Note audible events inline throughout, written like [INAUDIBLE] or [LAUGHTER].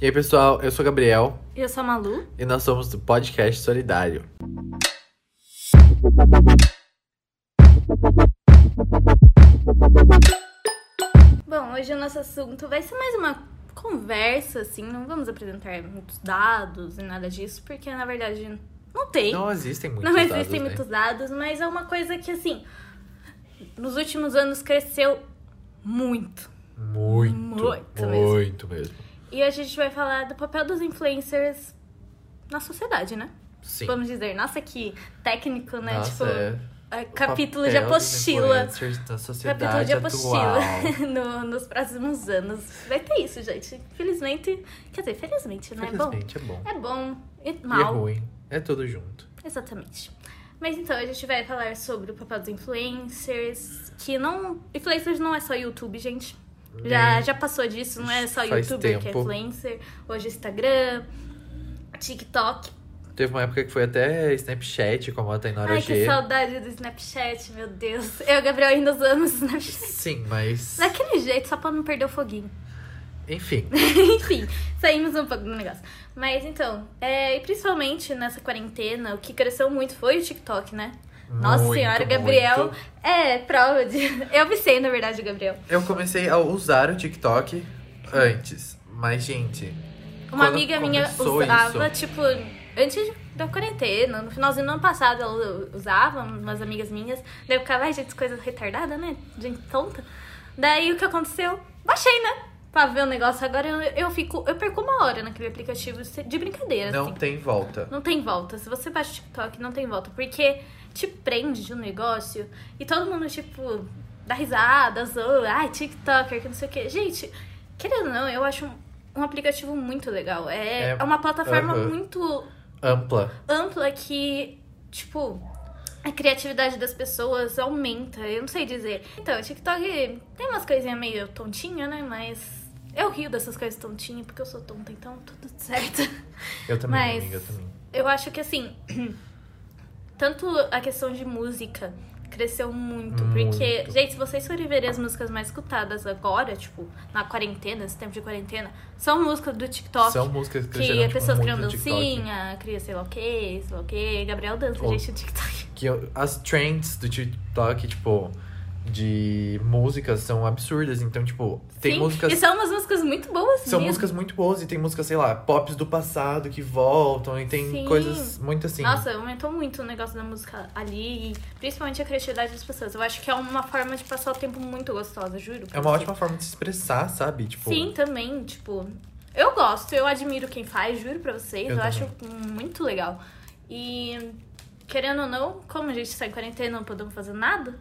E aí, pessoal, eu sou o Gabriel Eu sou a Malu. e nós somos do Podcast Solidário. Bom, hoje o nosso assunto vai ser mais uma conversa, assim. Não vamos apresentar muitos dados e nada disso, porque na verdade não tem. Não existem muitos Não dados, existem né? muitos dados, mas é uma coisa que, assim, nos últimos anos cresceu muito. Muito, Muito muito, mesmo. E a gente vai falar do papel dos influencers na sociedade, né? Sim. Vamos dizer, nossa, que técnico, né? Nossa, tipo, é é, capítulo de apostila. Capítulo de apostila [LAUGHS] no- nos próximos anos. Vai ter isso, gente. Infelizmente. Quer dizer, felizmente, não é bom? Felizmente é bom. É bom e E é mal. ruim. É tudo junto. Exatamente. Mas então, a gente vai falar sobre o papel dos influencers. Que não. Influencers não é só YouTube, gente. Já, Nem já passou disso, não é só faz youtuber que é tempo. influencer. Hoje Instagram, TikTok. Teve uma época que foi até Snapchat, como a Tainara Ai, G. que saudade do Snapchat, meu Deus. Eu Gabriel ainda usamos Snapchat. Sim, mas. Daquele jeito, só pra não perder o foguinho. Enfim. [LAUGHS] Enfim, saímos um pouco do negócio. Mas então, é, e principalmente nessa quarentena, o que cresceu muito foi o TikTok, né? Nossa Muito, senhora, o Gabriel muito. é prova de. [LAUGHS] Eu viciei, na verdade, o Gabriel. Eu comecei a usar o TikTok antes. Mas, gente. Uma amiga minha usava, isso- tipo, antes da quarentena, no finalzinho do ano passado, ela usava, umas amigas minhas. Daí eu ficava, ai, gente, coisa retardada, né? Gente tonta. Daí o que aconteceu? Baixei, né? Pra ver o negócio. Agora eu, eu fico. Eu perco uma hora naquele aplicativo de brincadeira, Não assim. tem volta. Não tem volta. Se você baixa o TikTok, não tem volta. Porque te prende de um negócio e todo mundo, tipo, dá risada, zoa. Ai, TikToker, que não sei o quê. Gente, querendo ou não, eu acho um, um aplicativo muito legal. É, É, é uma plataforma aham. muito Ampla. ampla que, tipo, a criatividade das pessoas aumenta. Eu não sei dizer. Então, o TikTok tem umas coisinhas meio tontinha, né? Mas eu rio dessas coisas tontinhas porque eu sou tonta, então tudo certo. Eu também, Mas- amiga, eu também. Eu acho que assim, tanto a questão de música cresceu muito, porque, Muito. gente, se vocês forem ver as músicas mais escutadas agora, tipo, na quarentena, nesse tempo de quarentena, são músicas do TikTok. São músicas que que cresceram, a tipo, pessoas criam dancinha, cria sei lá o que, sei lá o que. Gabriel dança, Ou- gente, no TikTok. [LAUGHS] Que as trends do TikTok, tipo, de músicas são absurdas. Então, tipo, tem Sim, músicas. E são umas músicas muito boas São mesmo. músicas muito boas e tem músicas, sei lá, pops do passado que voltam e tem Sim. coisas muito assim. Nossa, aumentou muito o negócio da música ali, e principalmente a criatividade das pessoas. Eu acho que é uma forma de passar o tempo muito gostosa, juro. É uma você. ótima forma de se expressar, sabe? Tipo, Sim, também, tipo, eu gosto, eu admiro quem faz, juro pra vocês, Eu eu, acho muito legal. E querendo ou não, como a gente está em quarentena, não podemos fazer nada.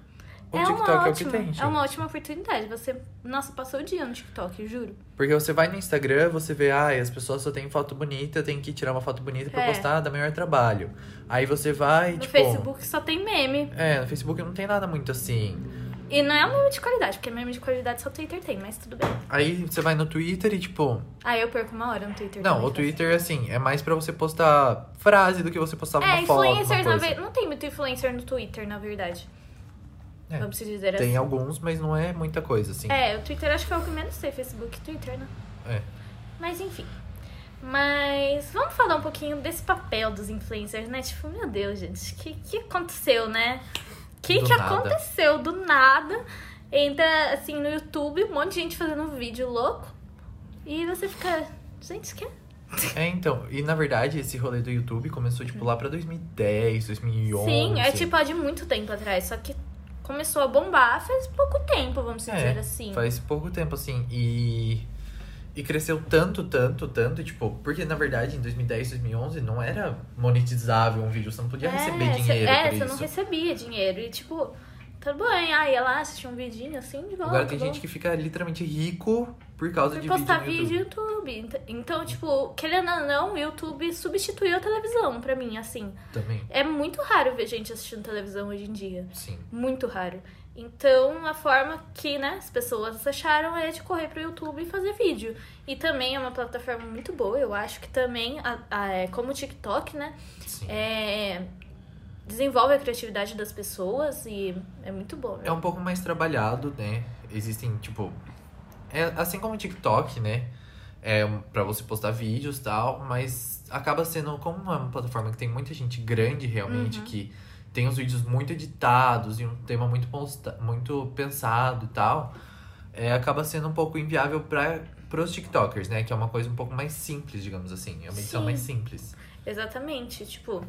O é TikTok uma é o que ótima, tem, gente. é uma ótima oportunidade. Você, nossa, passou o dia no TikTok, juro. Porque você vai no Instagram, você vê, ai, as pessoas só têm foto bonita, tem que tirar uma foto bonita pra É. postar, dá maior trabalho. Aí você vai, No tipo. Facebook só tem meme. É, no Facebook não tem nada muito assim. E não é um meme de qualidade, porque meme de qualidade só o Twitter tem, mas tudo bem. Aí você vai no Twitter e, tipo. Ah, eu perco uma hora no Twitter. Não, o Twitter, assim, é mais pra você postar frase do que você postar uma É, foto. uma influencers, na verdade. Não tem muito influencer no Twitter, na verdade. É, Vamos se dizer Tem assim. alguns, mas não é muita coisa, assim. É, o Twitter acho que é o que menos tem, Facebook e Twitter, né? É. Mas enfim. Mas vamos falar um pouquinho desse papel dos influencers, né? Tipo, meu Deus, gente, o que, que aconteceu, né? O que, Do que nada. aconteceu do nada? Entra assim no YouTube, um monte de gente fazendo um vídeo louco. E você fica. Gente, que? É, então, e na verdade, esse rolê do YouTube começou, tipo, lá pra 2010, 2011. Sim, é tipo há de muito tempo atrás. Só que começou a bombar faz pouco tempo, vamos É, dizer assim. Faz pouco tempo, assim, e... E cresceu tanto, tanto, tanto, tipo... Porque, na verdade, em 2010, 2011, não era monetizável um vídeo. Você não podia receber É, dinheiro cê, é, por você isso. não recebia dinheiro. E tipo, tudo bem, ah, ia lá assistir um vidinho assim de volta. Agora tem bom. gente que fica literalmente rico por causa Por de postar vídeo no YouTube. YouTube. Ent- Então, tipo, querendo ou não, o YouTube substituiu a televisão pra mim, assim. Também, É muito raro ver gente assistindo televisão hoje em dia. sim. Muito raro. Então, a forma que, né, as pessoas acharam é de correr pro YouTube e fazer vídeo. E também é uma plataforma muito boa, eu acho que também, a- a- é, como o TikTok, né, sim. é, desenvolve a criatividade das pessoas e é muito bom. né? É um pouco mais trabalhado, né? Existem, tipo. É, assim como o TikTok, né? é, para você postar vídeos e tal, mas acaba sendo como uma plataforma que tem muita gente grande realmente, Uhum. que tem os vídeos muito editados e um tema muito, posta, muito pensado e tal, é, acaba sendo um pouco inviável para os TikTokers, né? Que é uma coisa um pouco mais simples, digamos assim. É uma edição Sim. mais simples. Exatamente, tipo,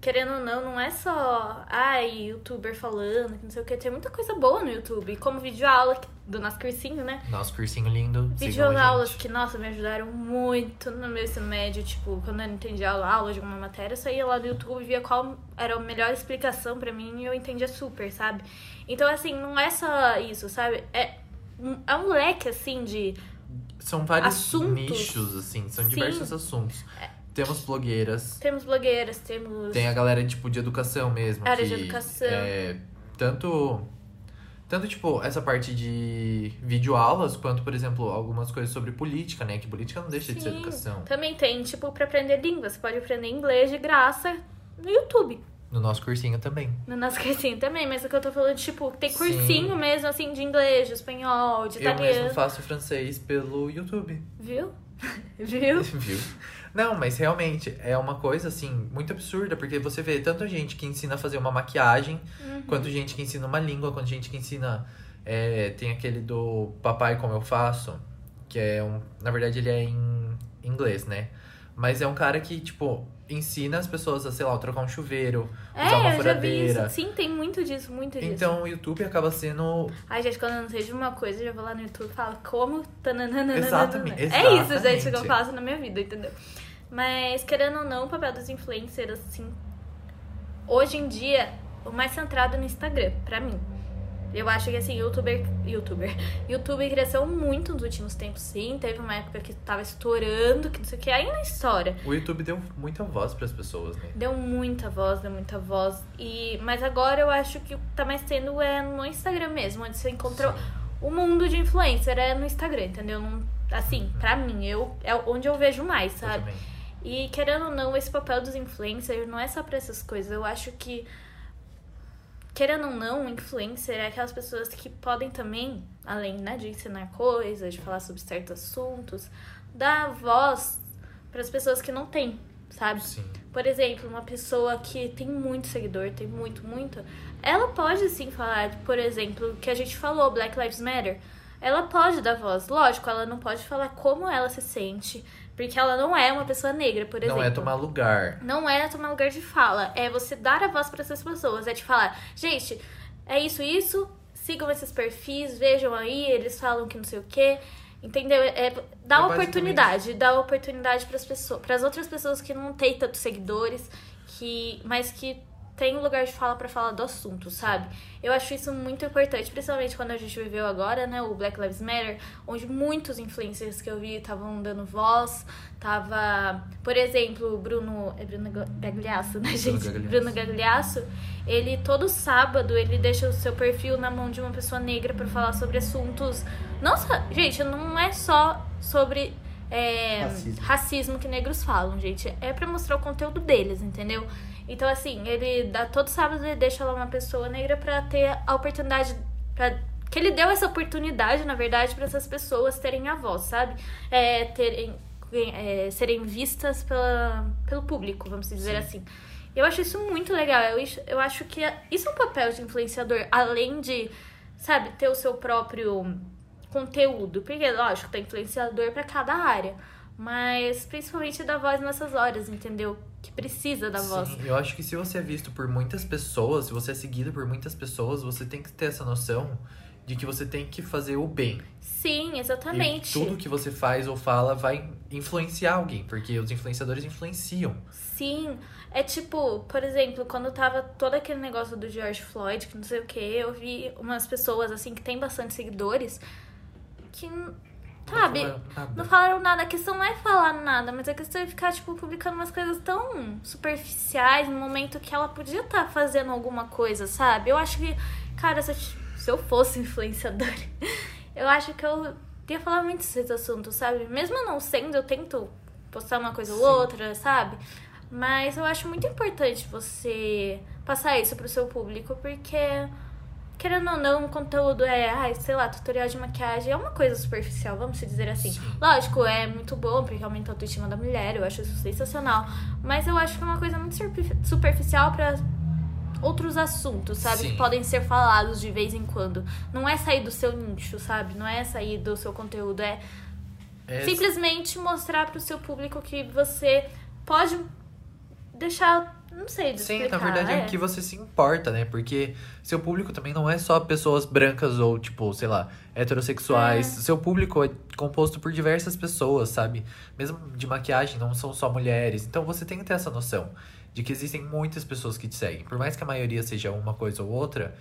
querendo ou não, não é só, ai, youtuber falando, que não sei o que, tem muita coisa boa no YouTube, como videoaula que- do nosso cursinho, né? Nosso cursinho lindo. sigam a Videoaulas gente. que, nossa, me ajudaram muito no meu ensino médio, tipo, quando eu não entendia a aula de alguma matéria, eu saía lá do YouTube, via qual era a melhor explicação pra mim e eu entendia super, sabe? Então, assim, não é só isso, sabe? É um, é um leque, assim, de São vários Assuntos. nichos, assim, são Sim. diversos assuntos. Temos blogueiras, temos blogueiras, temos... tem a galera, tipo, de educação mesmo. Área de que educação. É, tanto, tanto, tipo, essa parte de videoaulas, quanto, por exemplo, algumas coisas sobre política, né? Que política não deixa de ser Sim. educação. Também tem, tipo, pra aprender língua. Você pode aprender inglês de graça no YouTube. No nosso cursinho também. No nosso cursinho também, mas o que eu tô falando, tipo, tem Sim. cursinho mesmo, assim, de inglês, de espanhol, de Eu mesmo italiano. faço francês pelo YouTube. Viu? [LAUGHS] Viu? [LAUGHS] Viu? Não, mas realmente é uma coisa assim muito absurda, porque você vê tanta gente que ensina a fazer uma maquiagem, Uhum. quanto gente que ensina uma língua, quanto gente que ensina. é, tem aquele do Papai Como Eu Faço, que é um. Na verdade, ele é em inglês, né? Mas é um cara que, tipo, ensina as pessoas a, sei lá, trocar um chuveiro, usar uma É, eu já vi isso. furadeira. Sim, tem muito disso, muito disso. Então o YouTube acaba sendo. Ai, gente, quando eu não sei de uma coisa, eu já vou lá no YouTube e falo como. tananana. Exatamente, É isso, gente, exatamente. que eu faço na minha vida, entendeu? Mas, querendo ou não, o papel dos influencers, assim, hoje em dia, o mais centrado no Instagram, pra mim. Eu acho que assim, youtuber. Youtuber. [LAUGHS] YouTube cresceu muito nos últimos tempos, sim. Teve uma época que tava estourando, que não sei o que, ainda estoura. O YouTube deu muita voz para as pessoas, né? Deu muita voz, deu muita voz. E, mas agora eu acho que o que tá mais tendo é no Instagram mesmo, onde você encontra Sim. o mundo de influencer é no Instagram, entendeu? Não, assim, pra mim, eu, é onde eu vejo mais, Eu sabe? também. E querendo ou não, esse papel dos influencers não é só pra essas coisas. Eu acho que, querendo ou não, influencer é aquelas pessoas que podem também, além né, de ensinar coisas, de falar sobre certos assuntos, dar voz para as pessoas que não têm, sabe? Sim. Por exemplo, uma pessoa que tem muito seguidor, tem muito, muito, ela pode sim falar, por exemplo, que a gente falou, Black Lives Matter. Ela pode dar voz, lógico, ela não pode falar como ela se sente, porque ela não é uma pessoa negra, por exemplo. Não é tomar lugar. Não é tomar lugar de fala, é você dar a voz para essas pessoas, é te falar, gente, é isso, isso, sigam esses perfis, vejam aí, eles falam que não sei o quê. Entendeu? É dar É oportunidade, dar oportunidade para as pessoas, para as outras pessoas que não têm tantos seguidores, que mas que tem um lugar de fala para falar do assunto, sabe? Eu acho isso muito importante, principalmente quando a gente viveu agora, né, o Black Lives Matter, onde muitos influencers que eu vi estavam dando voz, tava, por exemplo, o Bruno, é Bruno Gagliasso, né, gente? Gagliasso. Bruno Gagliasso, ele todo sábado ele deixa o seu perfil na mão de uma pessoa negra para falar sobre assuntos, não só, gente, não é só sobre é, Racismo. racismo que negros falam, gente. É pra mostrar o conteúdo deles, entendeu? Então, assim, ele dá todo sábado ele deixa lá uma pessoa negra pra ter a oportunidade. Pra, que ele deu essa oportunidade, na verdade, pra essas pessoas terem a voz, sabe? É, terem, é, serem vistas pela, pelo público, vamos dizer Sim. assim. Eu acho isso muito legal. Eu, acho- eu acho que isso é um papel de influenciador, além de, sabe, ter o seu próprio conteúdo. Porque, lógico, tem influenciador pra cada área. Mas principalmente dar voz nessas horas, entendeu? Que precisa da voz. Sim, eu acho que se você é visto por muitas pessoas, se você é seguido por muitas pessoas, você tem que ter essa noção de que você tem que fazer o bem. Sim, E exatamente. tudo que você faz ou fala vai influenciar alguém, porque os influenciadores influenciam. Sim, é tipo, por exemplo, quando tava todo aquele negócio do George Floyd, que não sei o que, eu vi umas pessoas assim que tem bastante seguidores que, sabe, Não falaram nada. não falaram nada. A questão não é falar nada, mas a questão é ficar, tipo, publicando umas coisas tão superficiais no momento que ela podia estar fazendo alguma coisa, sabe? Eu acho que, cara, se eu, se eu fosse influenciadora, [LAUGHS] eu acho que eu ia falar muito desses assuntos, sabe? Mesmo não sendo, eu tento postar uma coisa ou Sim. outra, sabe? Mas eu acho muito importante você passar isso pro seu público, porque querendo ou não, um conteúdo é, ai, sei lá, tutorial de maquiagem é uma coisa superficial, vamos dizer assim. Sim. Lógico, é muito bom porque aumenta a autoestima da mulher, eu acho isso sensacional. Mas eu acho que é uma coisa muito superfi- superficial pra outros assuntos, sabe? Sim. Que podem ser falados de vez em quando. Não é sair do seu nicho, sabe? Não é sair do seu conteúdo, é É, simplesmente mostrar pro seu público que você pode deixar, não sei, de Sim, explicar, na verdade é. é. que você se importa, né? Porque seu público também não é só pessoas brancas ou, tipo, sei lá, heterossexuais. É. Seu público é composto por diversas pessoas, sabe? Mesmo de maquiagem, não são só mulheres. Então você tem que ter essa noção de que existem muitas pessoas que te seguem. Por mais que a maioria seja uma coisa ou outra,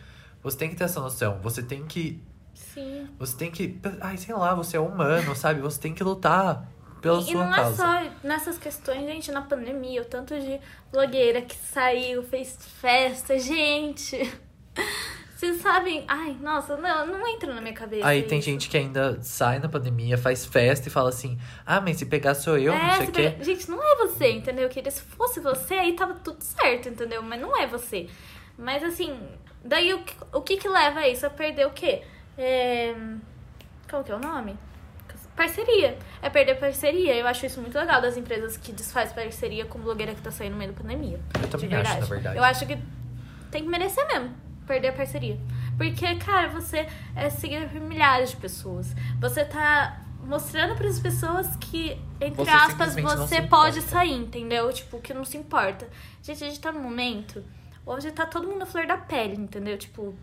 você tem que ter essa noção. Você tem que. Sim. Você tem que. Ai, sei lá, você é humano, sabe? Você tem que lutar pela E sua não causa. é só nessas questões, gente, na pandemia, o tanto de blogueira que saiu, fez festa, gente. [LAUGHS] Vocês sabem. Ai, nossa, não, não entra na minha cabeça. Aí tem isso. gente que ainda sai na pandemia, faz festa e fala assim: ah, mas se pegar sou eu, não É, sei o quê. pega- Gente, não é você, entendeu? Eu queria se fosse você, aí tava tudo certo, entendeu? Mas não é você. Mas assim, daí o que, o que que leva a isso? A perder o quê? É... Qual que é o nome? Parceria. É perder parceria. Eu acho isso muito legal das empresas que desfaz parceria com blogueira que tá saindo no meio da pandemia. Eu também de acho, verdade. na verdade. Eu acho que tem que merecer mesmo perder a parceria. Porque, cara, você é seguido por milhares de pessoas. Você tá mostrando para as pessoas que, entre Você aspas, você pode sair, entendeu? Tipo, que não se importa. Gente, a gente tá num momento onde tá todo mundo à flor da pele, entendeu? Tipo,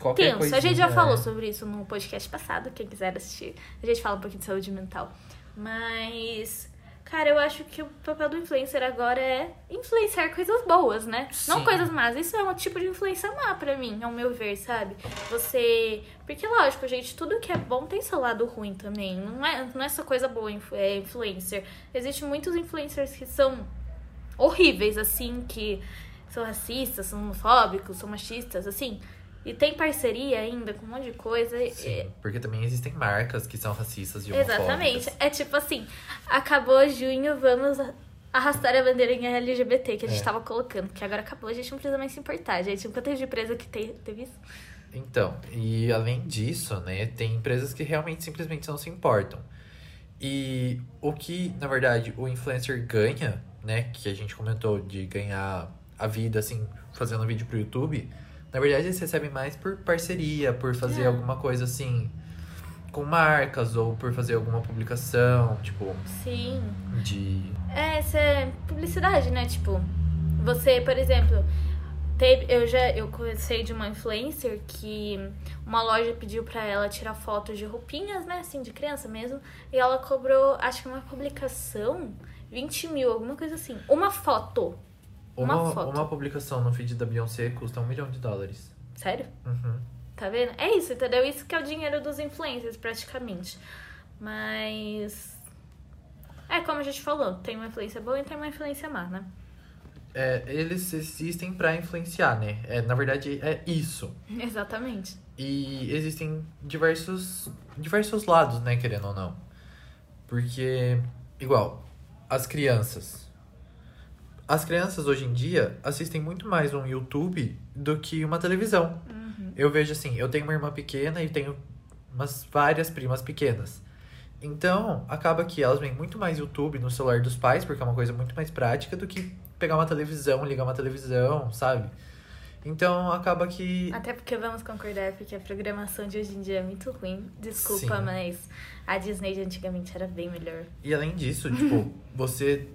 Qualquer tenso. A gente já coisinha, falou é. sobre isso no podcast passado, quem quiser assistir. A gente fala um pouquinho de saúde mental. Mas, cara, eu acho que o papel do influencer agora é influenciar coisas boas, né? Não Sim. coisas más. Isso é um tipo de influência má pra mim, ao meu ver, sabe? Você. Porque, lógico, gente, tudo que é bom tem seu lado ruim também. Não é, não é só coisa boa, é influencer. Existem muitos influencers que são horríveis, assim, que são racistas, são homofóbicos, são machistas, assim. E tem parceria ainda com um monte de coisa. Sim, porque também existem marcas que são racistas e homofóbicas. Exatamente. É tipo assim, acabou junho, vamos arrastar a bandeirinha LGBT que a gente É. tava colocando. Que agora acabou, a gente não precisa mais se importar, gente. Nunca teve empresa que te- teve isso. Então, e além disso, né, tem empresas que realmente simplesmente não se importam. E o que, na verdade, o influencer ganha, né, que a gente comentou de ganhar a vida, assim, fazendo vídeo pro YouTube, na verdade eles recebem mais por parceria, por fazer É. alguma coisa assim com marcas ou por fazer alguma publicação, tipo, Sim. de. É, isso é publicidade, né? Tipo, você, por exemplo, teve, eu já eu conheci de uma influencer que uma loja pediu pra ela tirar fotos de roupinhas, né? Assim, de criança mesmo. E ela cobrou, acho que uma publicação, 20 mil, alguma coisa assim. Uma foto. Uma Uma, foto. uma publicação no feed da Beyoncé custa um milhão de dólares. Sério? Uhum. Tá vendo? É isso, entendeu? Isso que é o dinheiro dos influencers, praticamente. Mas. É como a gente falou, tem uma influência boa e tem uma influência má, né? É, eles existem pra influenciar, né? É, na verdade, é isso. [LAUGHS] Exatamente. E existem diversos, diversos lados, né, querendo ou não. Porque, igual, as crianças. As crianças hoje em dia assistem muito mais um YouTube do que uma televisão. Eu vejo assim, eu tenho uma irmã pequena e tenho umas várias primas pequenas. Então, acaba que elas veem muito mais YouTube no celular dos pais, porque é uma coisa muito mais prática do que pegar uma televisão, ligar uma televisão, sabe? Então, acaba que Até porque vamos concordar, porque a programação de hoje em dia é muito ruim. Desculpa, Sim. mas a Disney de antigamente era bem melhor. E além disso, tipo, [LAUGHS] você.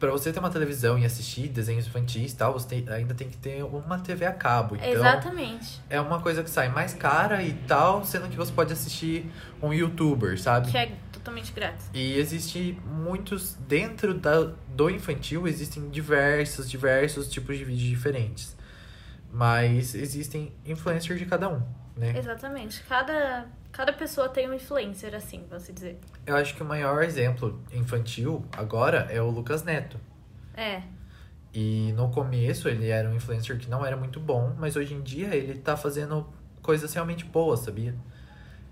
Pra você ter uma televisão e assistir desenhos infantis e tal, você tem- ainda tem que ter uma TV a cabo. Então, Exatamente. é uma coisa que sai mais cara e tal, sendo que você pode assistir um youtuber, sabe? Que é totalmente grátis. E existe muitos. Dentro da, do infantil, existem diversos, diversos tipos de vídeos diferentes. Mas existem influencers de cada um, né? Exatamente. Cada, cada pessoa tem um influencer, assim, vamos dizer. Eu acho que o maior exemplo infantil agora é o Lucas Neto. É. E no começo ele era um influencer que não era muito bom, mas hoje em dia ele tá fazendo coisas realmente boas, sabia?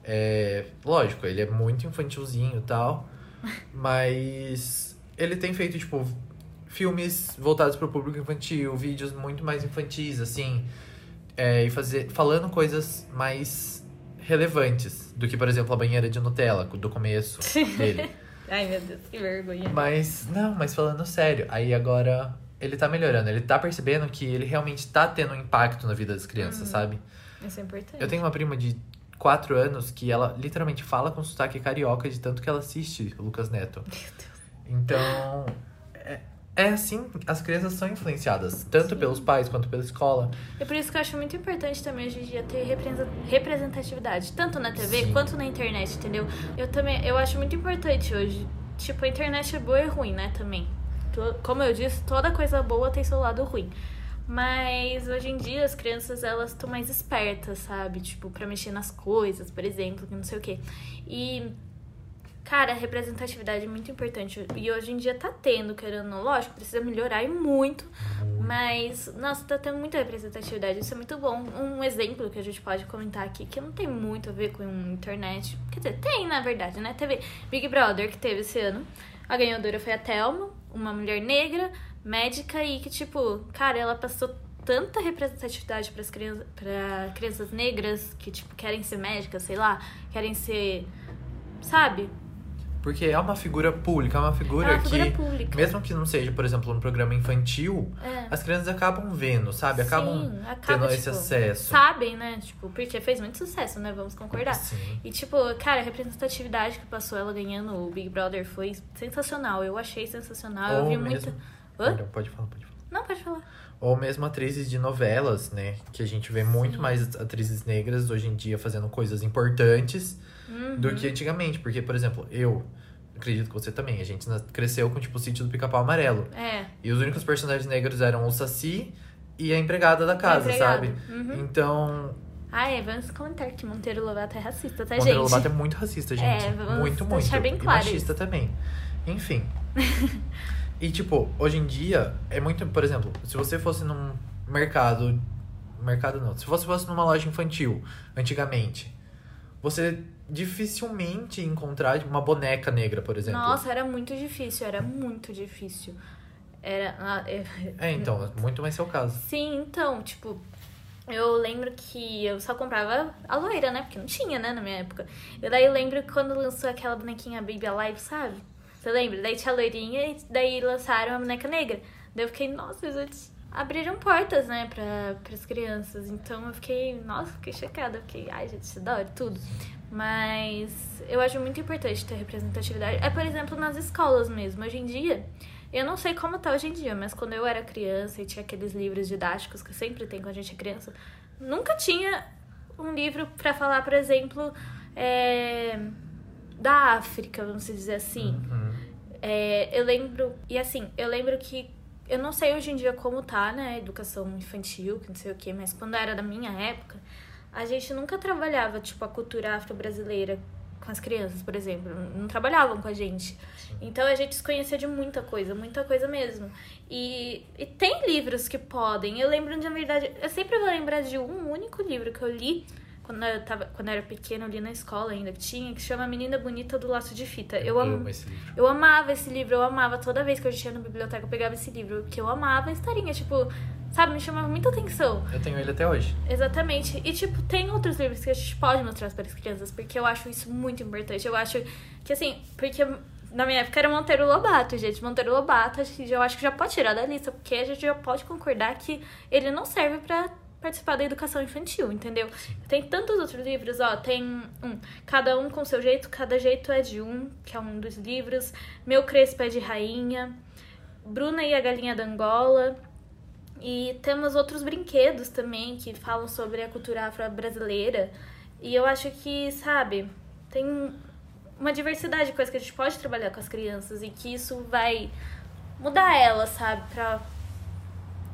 É, lógico, ele é muito infantilzinho e tal, [LAUGHS] mas ele tem feito, tipo, filmes voltados pro público infantil, vídeos muito mais infantis, assim. É, e fazer, falando coisas mais relevantes do que, por exemplo, a banheira de Nutella, do começo dele. [LAUGHS] Ai, meu Deus, que vergonha. Mas, não, mas falando sério, aí agora ele tá melhorando, ele tá percebendo que ele realmente tá tendo um impacto na vida das crianças, sabe? Isso é importante. Eu tenho uma prima de 4 anos que ela literalmente fala com sotaque carioca de tanto que ela assiste o Lucas Neto. [LAUGHS] Meu Deus. Então, é, é assim, as crianças são influenciadas, tanto pelos pais quanto pela escola. E por isso que eu acho muito importante também hoje em dia ter representatividade, tanto na TV Sim. quanto na internet, entendeu? Eu também, eu acho muito importante hoje. Tipo, a internet é boa e ruim, né, também. Como eu disse, toda coisa boa tem seu lado ruim. Mas hoje em dia as crianças elas estão mais espertas, sabe? Tipo, pra mexer nas coisas, por exemplo, que não sei o quê. E Cara, representatividade é muito importante. E hoje em dia tá tendo, querendo. Lógico, precisa melhorar e muito. Mas, nossa, tá tendo muita representatividade. Isso é muito bom. Um exemplo que a gente pode comentar aqui, que não tem muito a ver com internet. Quer dizer, tem, na verdade, né? Teve Big Brother, que teve esse ano. A ganhadora foi a Thelma, uma mulher negra, médica, e que, tipo, cara, ela passou tanta representatividade para crianças, pra crianças negras que, tipo, querem ser médicas, sei lá, querem ser. Sabe? Porque é uma figura pública, é uma figura, É uma figura que, pública. mesmo que não seja, por exemplo, um programa infantil, É. as crianças acabam vendo, sabe? Acabam Sim, acaba, tendo esse tipo, acesso. Sabem, né? Tipo, porque fez muito sucesso, né? Vamos concordar. Sim. E, tipo, cara, a representatividade que passou ela ganhando o Big Brother foi sensacional. Eu achei sensacional. eu Ou vi mesmo- muita. Hã? Pode falar, pode falar. Não, pode falar. Ou mesmo atrizes de novelas, né? Que a gente vê muito Sim. mais atrizes negras hoje em dia fazendo coisas importantes Uhum. do que antigamente. Porque, por exemplo, eu acredito que você também, a gente cresceu com tipo o sítio do pica-pau amarelo. É. E os únicos personagens negros eram o Saci e a empregada da casa, sabe? Uhum. Então, Ah, é, vamos comentar que Monteiro Lobato é racista, tá, Monteiro gente? Lobato é muito racista, gente. É, vamos muito, deixar muito. bem e claro machista também. Enfim. [LAUGHS] e, tipo, hoje em dia, é muito... Por exemplo, se você fosse num mercado... Mercado não. Se você fosse numa loja infantil, antigamente, você dificilmente encontrar uma boneca negra, por exemplo. Nossa, era muito difícil, era muito difícil. Era. ah, é- É, então, é muito mais seu caso. Sim, então, tipo, eu lembro que eu só comprava a loira, né? Porque não tinha, né, na minha época. E daí eu lembro que quando lançou aquela bonequinha Baby Alive, sabe? Você lembra? Daí tinha a loirinha e daí lançaram a boneca negra. Daí eu fiquei, nossa, eles abriram portas, né, pra, pras crianças. Então eu fiquei, nossa, fiquei chocada. Fiquei, ai, gente, isso adoro tudo. Mas eu acho muito importante ter representatividade. É, por exemplo, nas escolas mesmo. Hoje em dia, eu não sei como tá hoje em dia, mas quando eu era criança e tinha aqueles livros didáticos que sempre tem quando a gente é criança, nunca tinha um livro pra falar, por exemplo, é, da África, vamos dizer assim. Uhum. É, eu lembro, e assim, eu lembro que eu não sei hoje em dia como tá, né, a educação infantil, que não sei o que, mas quando era da minha época, a gente nunca trabalhava, tipo, a cultura afro-brasileira com as crianças, por exemplo. Não trabalhavam com a gente. Então a gente se conhecia de muita coisa, muita coisa mesmo. E, e tem livros que podem. Eu lembro de, na verdade, eu sempre vou lembrar de um único livro que eu li quando eu, tava, quando eu era pequena, eu li na escola ainda que tinha, que chama Menina Bonita do Laço de Fita. Eu esse livro. Eu amava esse livro, eu amava. Toda vez que eu ia na biblioteca, eu pegava esse livro, que eu amava a historinha, tipo, sabe, me chamava muita atenção. Eu tenho ele até hoje. Exatamente. E, tipo, tem outros livros que a gente pode mostrar para as crianças, porque eu acho isso muito importante. Eu acho que, assim, porque na minha época era Monteiro Lobato, gente. Monteiro Lobato, a gente, eu acho que já pode tirar da lista, porque a gente já pode concordar que ele não serve para participar da educação infantil, entendeu? Tem tantos outros livros, ó, tem um, Cada um com seu jeito, cada jeito é de um, que é um dos livros. Meu Crespo é de Rainha, Bruna e a Galinha da Angola. E temos outros brinquedos também que falam sobre a cultura afro-brasileira. E eu acho que, sabe, tem uma diversidade de coisas que a gente pode trabalhar com as crianças e que isso vai mudar elas, sabe, pra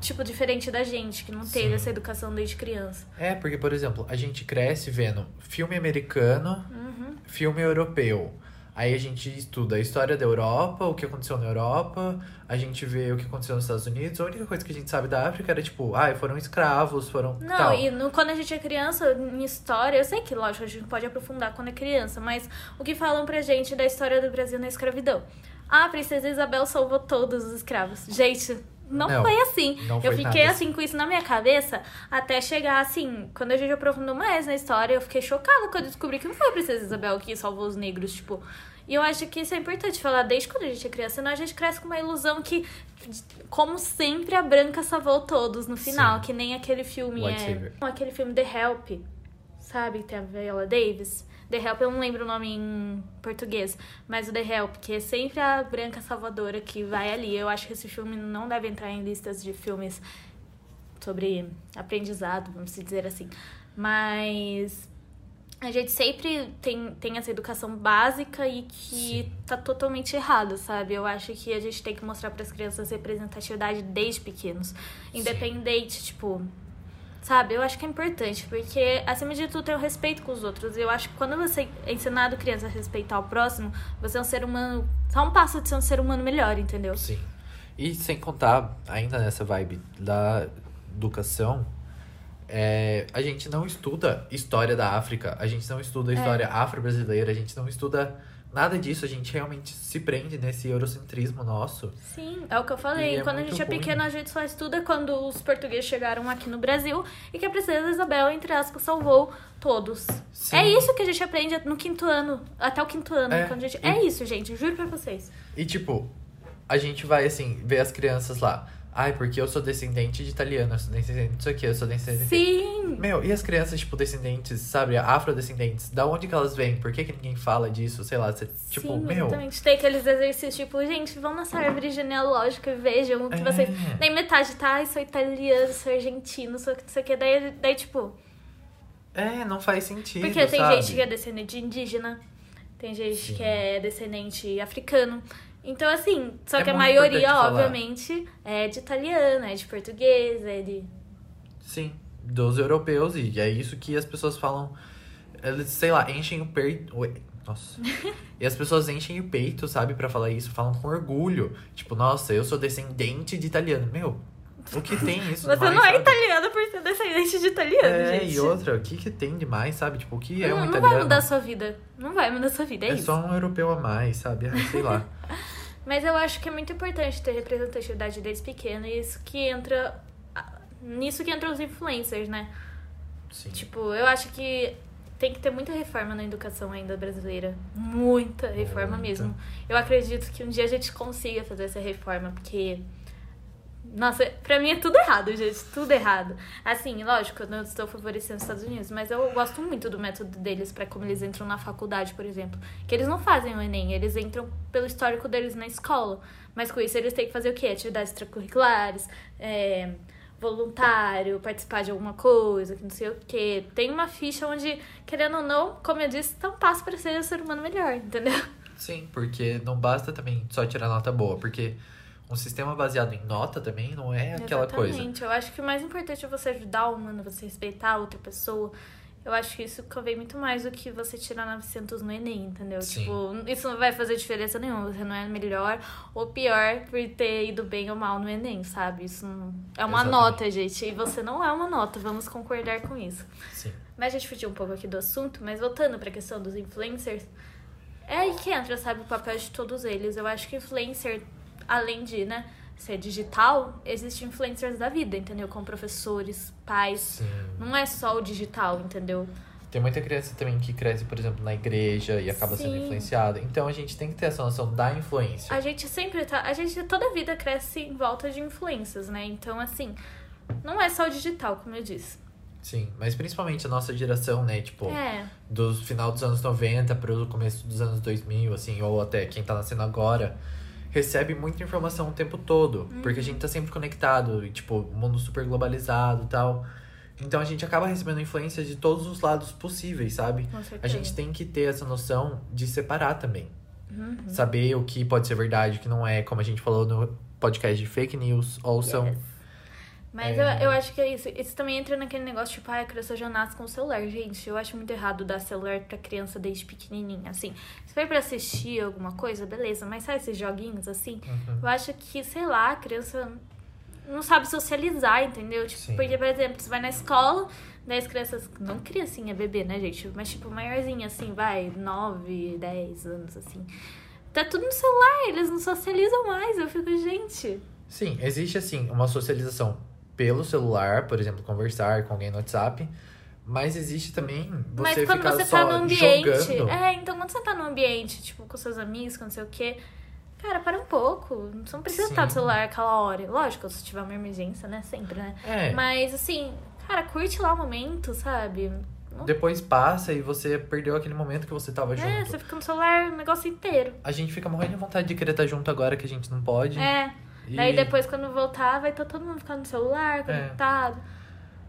tipo diferente da gente que não teve Sim. essa educação desde criança. É, porque, por exemplo, a gente cresce vendo filme americano, Uhum. filme europeu. Aí a gente estuda a história da Europa, o que aconteceu na Europa, a gente vê o que aconteceu nos Estados Unidos. A única coisa que a gente sabe da África era tipo, ah, foram escravos, foram. Não, tal. e no- quando a gente é criança, em história, eu sei que, lógico, a gente pode aprofundar quando é criança, mas o que falam pra gente da história do Brasil na escravidão? Ah, a princesa Isabel salvou todos os escravos. Gente, não, Não, foi assim. não eu foi fiquei nada assim com isso na minha cabeça até chegar assim, quando a gente aprofundou mais na história, eu fiquei chocada quando eu descobri que não foi a princesa Isabel que salvou os negros, tipo. E eu acho que isso é importante falar desde quando a gente é criança, senão a gente cresce com uma ilusão que, como sempre, a branca salvou todos no final, Sim. que nem aquele filme White é. Savior. Aquele filme The Help, sabe? Que tem a Viola Davis. The Help, eu não lembro o nome em português, mas o The Help, que é sempre a branca salvadora que vai ali. Eu acho que esse filme não deve entrar em listas de filmes sobre aprendizado, vamos dizer assim. Mas a gente sempre tem, tem essa educação básica e que Sim. tá totalmente errado, sabe? Eu acho que a gente tem que mostrar para as crianças representatividade desde pequenos. Independente, tipo, Sabe? Eu acho que é importante, porque acima de tudo tem o respeito com os outros. Eu acho que quando você é ensinado criança a respeitar o próximo, você é um ser humano. Só um passo de ser um ser humano melhor, entendeu? Sim. E sem contar, ainda nessa vibe da educação, é, a gente não estuda história da África, a gente não estuda É. história afro-brasileira, a gente não estuda nada disso, a gente realmente se prende nesse eurocentrismo nosso. Sim, é o que eu falei. E é quando a muito gente é ruim. pequeno, a gente só estuda quando os portugueses chegaram aqui no Brasil e que a princesa Isabel, entre aspas, salvou todos. Sim. É isso que a gente aprende no quinto ano, até o quinto ano. É. Quando a gente... E- é isso, gente, juro pra vocês. E tipo, a gente vai assim, ver as crianças lá. Ai, porque eu sou descendente de italiano, eu sou descendente disso aqui, eu sou descendente. Sim! Meu, e as crianças, tipo, descendentes, sabe, afrodescendentes, da onde que elas vêm? Por que, que ninguém fala disso? Sei lá, você, tipo, Sim, meu. exatamente. Tem aqueles exercícios, tipo, gente, vão nessa árvore genealógica e vejam o que É. vocês. Nem metade, tá? Ai, sou italiano, sou argentino, sou isso aqui. Daí, daí, tipo. É, não faz sentido. Porque tem sabe? gente que é descendente de indígena, tem gente Sim. que é descendente africano. Então, assim, só É que a maioria, obviamente, é de italiano, é de português, é de. Sim, dos europeus, e é isso que as pessoas falam. Eles, sei lá, enchem o peito. Nossa. [LAUGHS] e as pessoas enchem o peito, sabe, pra falar isso, falam com orgulho. Tipo, nossa, eu sou descendente de italiano. Meu, o que tem [LAUGHS] isso? Você demais, não é sabe? italiano por ser descendente de italiano, É, gente. e outra, o que, que tem demais, sabe? Tipo, o que é não, um não italiano? vai mudar a sua vida. Não vai mudar a sua vida, é, É isso. só um europeu a mais, sabe? Ai, sei lá. [LAUGHS] Mas eu acho que é muito importante ter representatividade desde pequeno e isso que entra. Nisso que entram os influencers, né? Sim. Tipo, eu acho que tem que ter muita reforma na educação ainda brasileira. Muita reforma Muita. mesmo. Eu acredito que um dia a gente consiga fazer essa reforma, porque. Nossa, pra mim é tudo errado, gente. Tudo errado. Assim, lógico, eu não estou favorecendo os Estados Unidos, mas eu gosto muito do método deles pra como eles entram na faculdade, por exemplo. Que eles não fazem o Enem, eles entram pelo histórico deles na escola. Mas com isso eles têm que fazer o quê? Atividades extracurriculares, é, voluntário, participar de alguma coisa, que não sei o quê. Tem uma ficha onde, querendo ou não, como eu disse, dá um passo pra ser um ser humano melhor, entendeu? Sim, porque não basta também só tirar nota boa, porque um sistema baseado em nota também não é aquela coisa. Exatamente. Eu acho que o mais importante é você ajudar o humano, você respeitar a outra pessoa. Eu acho que isso convém muito mais do que você tirar 900 no Enem, entendeu? Sim. Tipo, isso não vai fazer diferença nenhuma. Você não é melhor ou pior por ter ido bem ou mal no Enem, sabe? Isso não... é uma Exatamente. nota, gente. E você não é uma nota, vamos concordar com isso. Sim. Mas a gente fugiu um pouco aqui do assunto, mas voltando pra questão dos influencers, é aí que entra, sabe, o papel de todos eles. Eu acho que influencer, além de, né, ser digital, existem influencers da vida, entendeu? Como professores, pais. Sim. Não é só o digital, entendeu? Tem muita criança também que cresce, por exemplo, na igreja e acaba sendo Sim. influenciada. Então a gente tem que ter essa noção da influência. A gente sempre tá. A gente toda a vida cresce em volta de influências, né? Então, assim, não é só o digital, como eu disse. Sim, mas principalmente a nossa geração, né? Tipo, É. do final dos anos 90 pro começo dos anos 2000, assim, ou até quem tá nascendo agora, recebe muita informação o tempo todo. Porque a gente tá sempre conectado, e, tipo, mundo super globalizado e tal. Então a gente acaba recebendo influência de todos os lados possíveis, sabe? A gente tem que ter essa noção de separar também. Uhum. Saber o que pode ser verdade, o que não é, como a gente falou no podcast de fake news, ouçam. Yes. Mas É. eu, eu acho que é isso. Isso também entra naquele negócio, tipo, ah, a criança já nasce com o celular. Gente, eu acho muito errado dar celular pra criança desde pequenininha. Assim, se for pra assistir alguma coisa, beleza. Mas sabe esses joguinhos, assim? Uhum. Eu acho que, sei lá, a criança não sabe socializar, entendeu? Tipo, Sim. porque, por exemplo, você vai na escola, daí as crianças... Não criancinha, bebê, né, gente? Mas, tipo, maiorzinha, assim, vai, 9, 10 anos, assim. Tá tudo no celular, eles não socializam mais. Eu fico, gente... Sim, existe assim uma socialização pelo celular, por exemplo, conversar com alguém no WhatsApp. Mas existe também você Mas quando ficar você só tá no ambiente. jogando. É, então quando você tá no ambiente, tipo, com seus amigos, com não sei o quê. Cara, para um pouco. Você não precisa estar no Sim. celular aquela hora. Lógico, se tiver uma emergência, né? Sempre, né? É, Mas assim, cara, curte lá o momento, sabe? Depois passa e você perdeu aquele momento que você tava junto. É, você fica no celular o negócio inteiro. A gente fica morrendo de vontade de querer estar junto agora que a gente não pode. É. E Daí depois, quando voltar, vai estar todo mundo ficando no celular, É. conectado.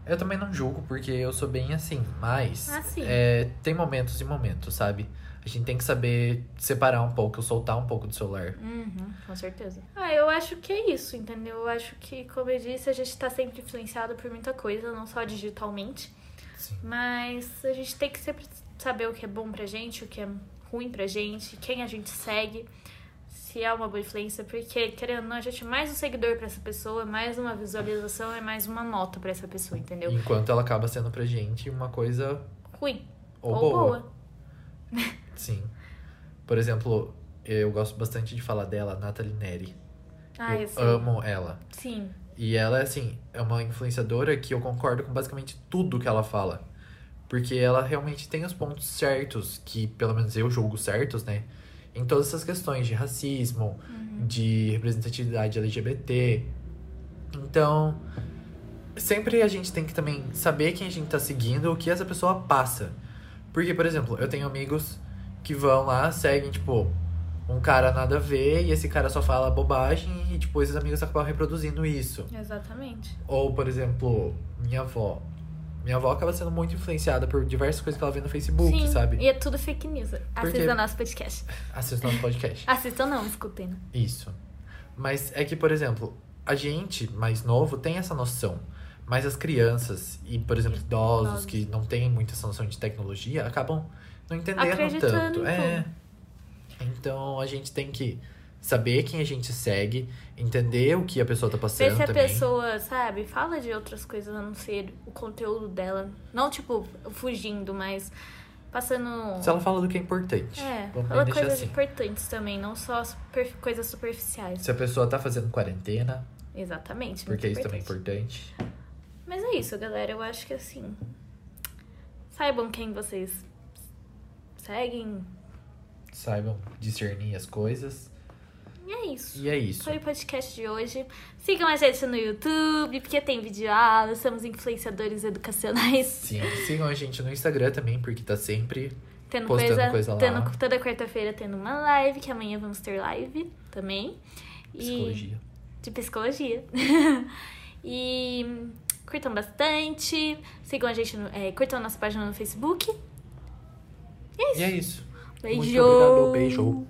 Eu também não julgo, porque eu sou bem assim, mas Ah, sim. é, tem momentos e momentos, sabe? A gente tem que saber separar um pouco, soltar um pouco do celular. Uhum, com certeza. Ah, eu acho que é isso, entendeu? Eu acho que, como eu disse, a gente tá sempre influenciado por muita coisa, não só digitalmente. Sim. Mas a gente tem que sempre saber o que é bom pra gente, o que é ruim pra gente, quem a gente segue, se é uma boa influência, porque, querendo ou não, a gente é mais um seguidor pra essa pessoa, mais uma visualização, é mais uma nota pra essa pessoa, entendeu? Enquanto ela acaba sendo pra gente uma coisa Ruim ou, ou, boa. boa. [LAUGHS] Sim. Por exemplo, eu gosto bastante de falar dela, Nathalie Neri. Ah, eu amo ela. Sim. E ela, assim, é uma influenciadora que eu concordo com basicamente tudo que ela fala. Porque ela realmente tem os pontos certos, que pelo menos eu julgo certos, né? Em todas essas questões de racismo, de representatividade LGBT. Então, sempre a gente tem que também saber quem a gente tá seguindo, o que essa pessoa passa. Porque, por exemplo, eu tenho amigos que vão lá, seguem, tipo, um cara nada a ver, e esse cara só fala bobagem, e, tipo, esses amigos acabam reproduzindo isso. Exatamente. Ou, por exemplo, minha avó. Minha avó acaba sendo muito influenciada por diversas coisas que ela vê no Facebook, Sim, sabe? e é tudo fake news. Assista nosso podcast. Assista nosso podcast. Assistam [LAUGHS] não, escutem. Isso. Mas é que, por exemplo, a gente mais novo tem essa noção. Mas as crianças e, por exemplo, idosos Idosos. que não têm muita essa noção de tecnologia acabam não entendendo tanto. É. Então a gente tem que saber quem a gente segue, entender o que a pessoa tá Ver passando se a também. pessoa, sabe, fala de outras coisas a não ser o conteúdo dela. Não, tipo, fugindo, mas passando. Se ela fala do que é importante. É, Vamos fala coisas assim. importantes também, não só super- coisas superficiais. Se a pessoa tá fazendo quarentena, Exatamente. porque isso também é importante. Mas é isso, galera. Eu acho que assim. Saibam quem vocês seguem. Saibam discernir as coisas. E é isso. E é isso. Foi o podcast de hoje. Sigam a gente no YouTube, porque tem vídeo aula, somos influenciadores educacionais. [LAUGHS] Sim, sigam a gente no Instagram também, porque tá sempre Tendo Postando coisa, coisa lá. tendo, toda quarta-feira tendo uma live, que amanhã vamos ter live também. E- psicologia. de psicologia. [LAUGHS] e curtam bastante. Sigam a gente no. É, curtam a nossa página no Facebook. E é isso. Beijo! Muito obrigado, beijo.